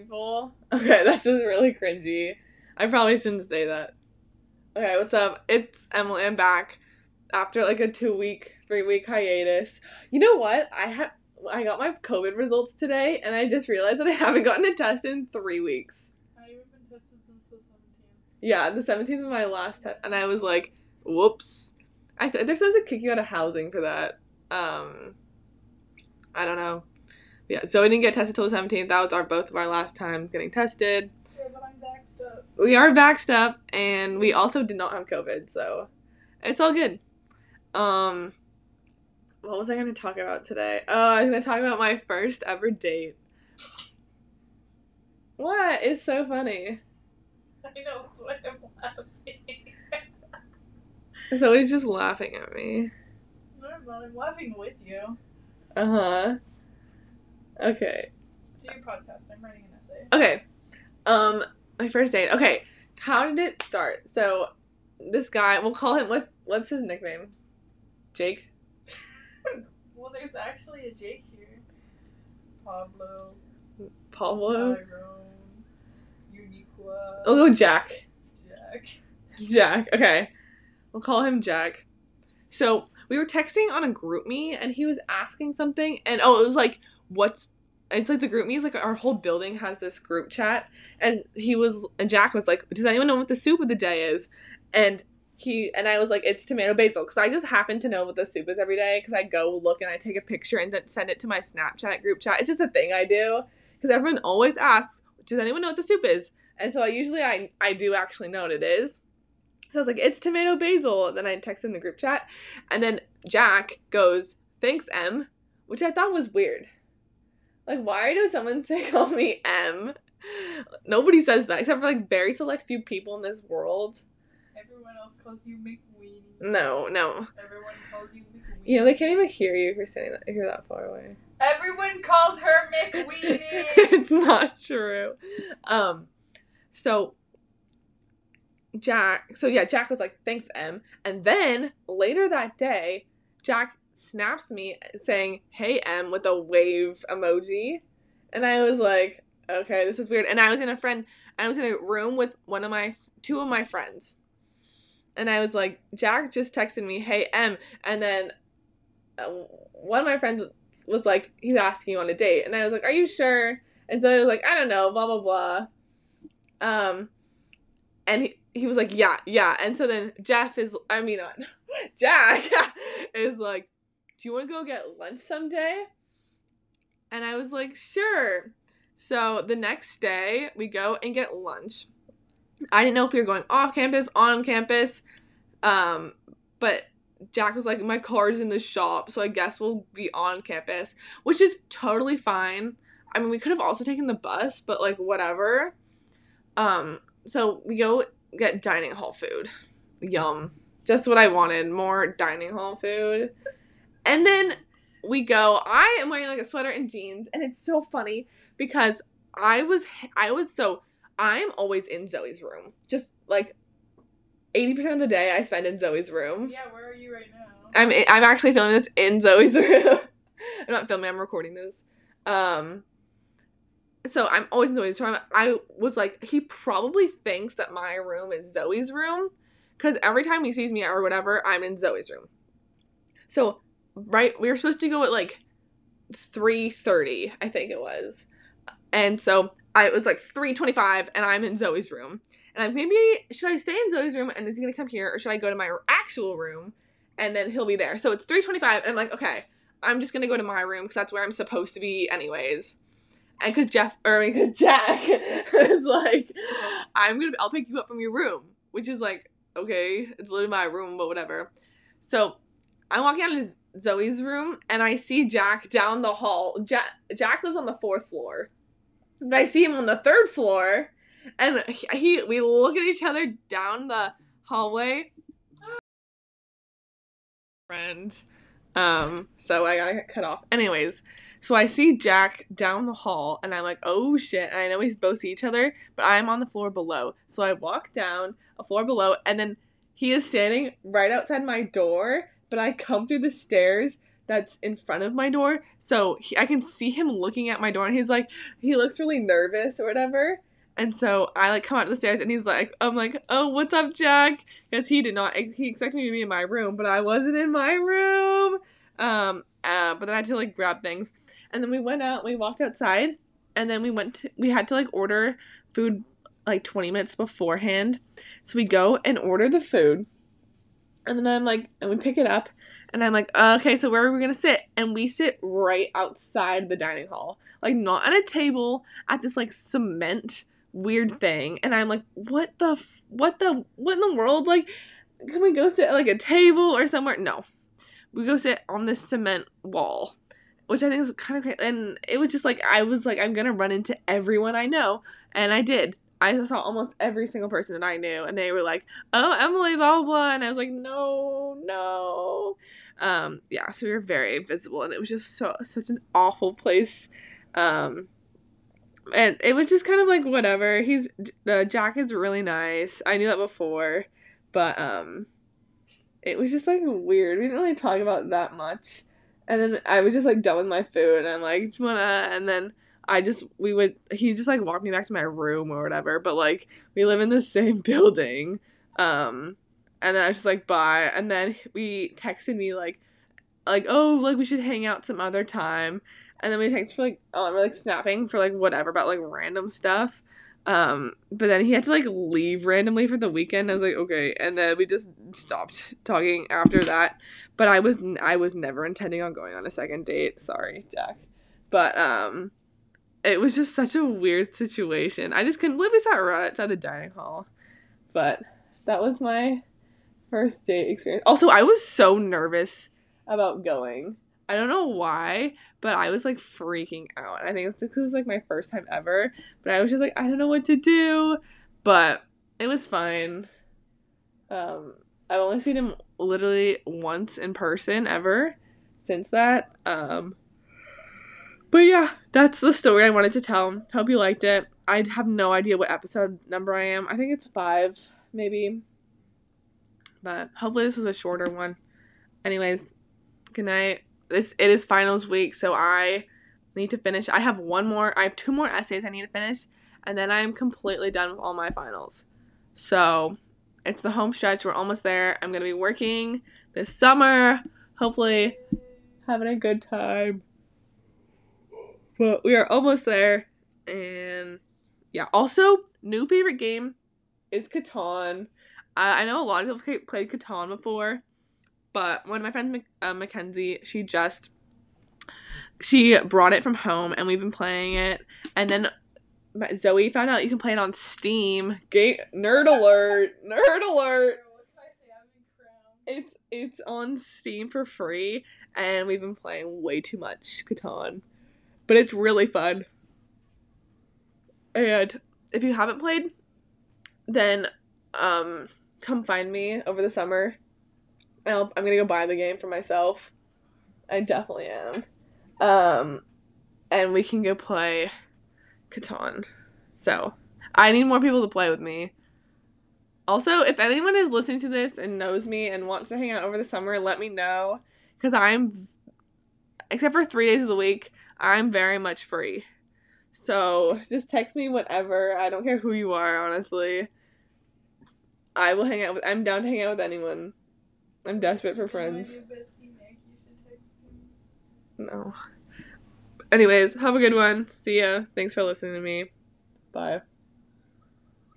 People. Okay, that's just really cringy. I probably shouldn't say that. Okay, what's up? It's Emily. I'm back after like a two week, three week hiatus. You know what? I had I got my COVID results today, and I just realized that I haven't gotten a test in three weeks. I haven't been tested since the 17th. Yeah, the 17th was my last test, and I was like, whoops. I th- they're supposed to kick you out of housing for that. Um, I don't know. Yeah, so we didn't get tested till the 17th. That was our both of our last times getting tested. Yeah, but I'm vaxxed up. We are vaxxed up, and we also did not have COVID, so it's all good. Um, what was I going to talk about today? Oh, I was going to talk about my first ever date. What? It's so funny. I know, that's why I'm laughing. Zoe's just laughing at me. no, I'm laughing with you. Uh huh. Okay. Do your podcast. I'm writing an essay. Okay. Um, my first date. Okay. How did it start? So, this guy, we'll call him, what, what's his nickname? Jake? Well, there's actually a Jake here. Pablo, Pablo? Tyrone, Uniqua, We'll go Jack. Jack. Jack. Okay. We'll call him Jack. So we were texting on a GroupMe and he was asking something and oh it was like what's it's like the GroupMe is like our whole building has this group chat and he was and Jack was like, Does anyone know what the soup of the day is? And he and I was like, It's tomato basil because I just happen to know what the soup is every day because I go look and I take a picture and then send it to my Snapchat group chat. It's just a thing I do because everyone always asks, Does anyone know what the soup is? And so I usually I I do actually know what it is. So I was like, it's tomato basil. Then I text in the group chat. And then Jack goes, thanks, M, which I thought was weird. Like, why did someone say call me M? Nobody says that except for like very select few people in this world. Everyone else calls you McWeenie. No, no. Everyone calls you McWeenie. You know, they can't even hear you if you're saying that if you're that far away. Everyone calls her McWeenie. it's not true. Um, so Jack, so yeah, Jack was like, "Thanks, M." And then later that day, Jack snaps me saying, "Hey, M," with a wave emoji, and I was like, "Okay, this is weird." And I was in a friend, I was in a room with one of my two of my friends, and I was like, "Jack just texted me, hey, M," and then uh, one of my friends was like, "He's asking you on a date," and I was like, "Are you sure?" And so I was like, "I don't know," blah blah blah. Um, and he, he was like, "Yeah, yeah." And so then Jeff is, I mean, Jack is like, "Do you want to go get lunch someday?" And I was like, "Sure." So the next day we go and get lunch. I didn't know if we were going off campus, on campus, um, but Jack was like, "My car's in the shop, so I guess we'll be on campus," which is totally fine. I mean, we could have also taken the bus, but like whatever. Um, so we go get dining hall food. Yum. Just what I wanted, more dining hall food. And then we go, I am wearing like a sweater and jeans, and it's so funny because I was I was so I'm always in Zoe's room. Just like 80% of the day I spend in Zoe's room. yeah, where are you right now? I'm I'm actually filming this in Zoe's room. I'm not filming. I'm recording this. Um. So I'm always in Zoe's room. I was like, he probably thinks that my room is Zoe's room, because every time he sees me or whatever, I'm in Zoe's room. So right, we were supposed to go at like three thirty, I think it was, and so I it was like three twenty five, and I'm in Zoe's room, and I'm maybe should I stay in Zoe's room and is he gonna come here, or should I go to my actual room? and then he'll be there. So it's 3:25 and I'm like, "Okay, I'm just going to go to my room cuz that's where I'm supposed to be anyways." And cuz Jeff or cuz Jack is like, "I'm going to I'll pick you up from your room," which is like, "Okay, it's literally my room, but whatever." So, I'm walking out of Zoe's room and I see Jack down the hall. Jack Jack lives on the 4th floor. But I see him on the 3rd floor and he, he we look at each other down the hallway friend. Um, so I got cut off. Anyways, so I see Jack down the hall and I'm like, oh shit. And I know we both see each other, but I'm on the floor below. So I walk down a floor below and then he is standing right outside my door, but I come through the stairs that's in front of my door. So he, I can see him looking at my door and he's like, he looks really nervous or whatever. And so I like come out the stairs and he's like, I'm like, oh, what's up, Jack? Because he did not, he expected me to be in my room, but I wasn't in my room. Um, uh, but then I had to like grab things. And then we went out, we walked outside, and then we went to, we had to like order food like 20 minutes beforehand. So we go and order the food. And then I'm like, and we pick it up. And I'm like, uh, okay, so where are we gonna sit? And we sit right outside the dining hall, like not at a table, at this like cement weird thing. And I'm like, what the, f- what the, what in the world? Like, can we go sit at like a table or somewhere? No, we go sit on this cement wall, which I think is kind of crazy. And it was just like I was like, I'm gonna run into everyone I know, and I did. I saw almost every single person that I knew, and they were like, "Oh, Emily, blah blah,", blah. and I was like, "No, no." Um, yeah, so we were very visible, and it was just so such an awful place. Um, and it was just kind of like whatever. He's the Jack is really nice. I knew that before, but um, it was just like weird. We didn't really talk about that much. And then I was just like done with my food, and I'm like, "Do you wanna?" And then I just we would he just like walked me back to my room or whatever. But like we live in the same building. Um, and then I was just like bye. And then we texted me like like oh like we should hang out some other time. And then we texted for like oh we're like snapping for like whatever about like random stuff. Um, but then he had to like leave randomly for the weekend. I was like, okay, and then we just stopped talking after that. But I was I was never intending on going on a second date. Sorry, Jack. But um, it was just such a weird situation. I just couldn't believe we sat right outside the dining hall. But that was my first date experience. Also, I was so nervous about going. I don't know why, but I was like freaking out. I think it's because it was like my first time ever. But I was just like, I don't know what to do. But it was fine. Um, I've only seen him literally once in person ever since that. Um, but yeah, that's the story I wanted to tell. Hope you liked it. I have no idea what episode number I am. I think it's five, maybe. But hopefully this is a shorter one. Anyways, good night. This it is finals week, so I need to finish. I have one more. I have two more essays I need to finish, and then I am completely done with all my finals. So it's the home stretch. We're almost there. I'm gonna be working this summer. Hopefully, having a good time. But we are almost there, and yeah. Also, new favorite game is Catan. Uh, I know a lot of people played Catan before, but one of my friends, uh, Mackenzie, she just she brought it from home, and we've been playing it. And then Zoe found out you can play it on Steam. Game nerd alert! Nerd alert! It's it's on Steam for free, and we've been playing way too much Catan, but it's really fun. And if you haven't played, then um, come find me over the summer. I'll, I'm gonna go buy the game for myself. I definitely am. Um, and we can go play Catan. So I need more people to play with me. Also, if anyone is listening to this and knows me and wants to hang out over the summer, let me know. Because I'm, except for three days of the week, I'm very much free. So just text me whenever. I don't care who you are, honestly. I will hang out with, I'm down to hang out with anyone. I'm desperate for friends. No. Anyways, have a good one. See ya. Thanks for listening to me. Bye.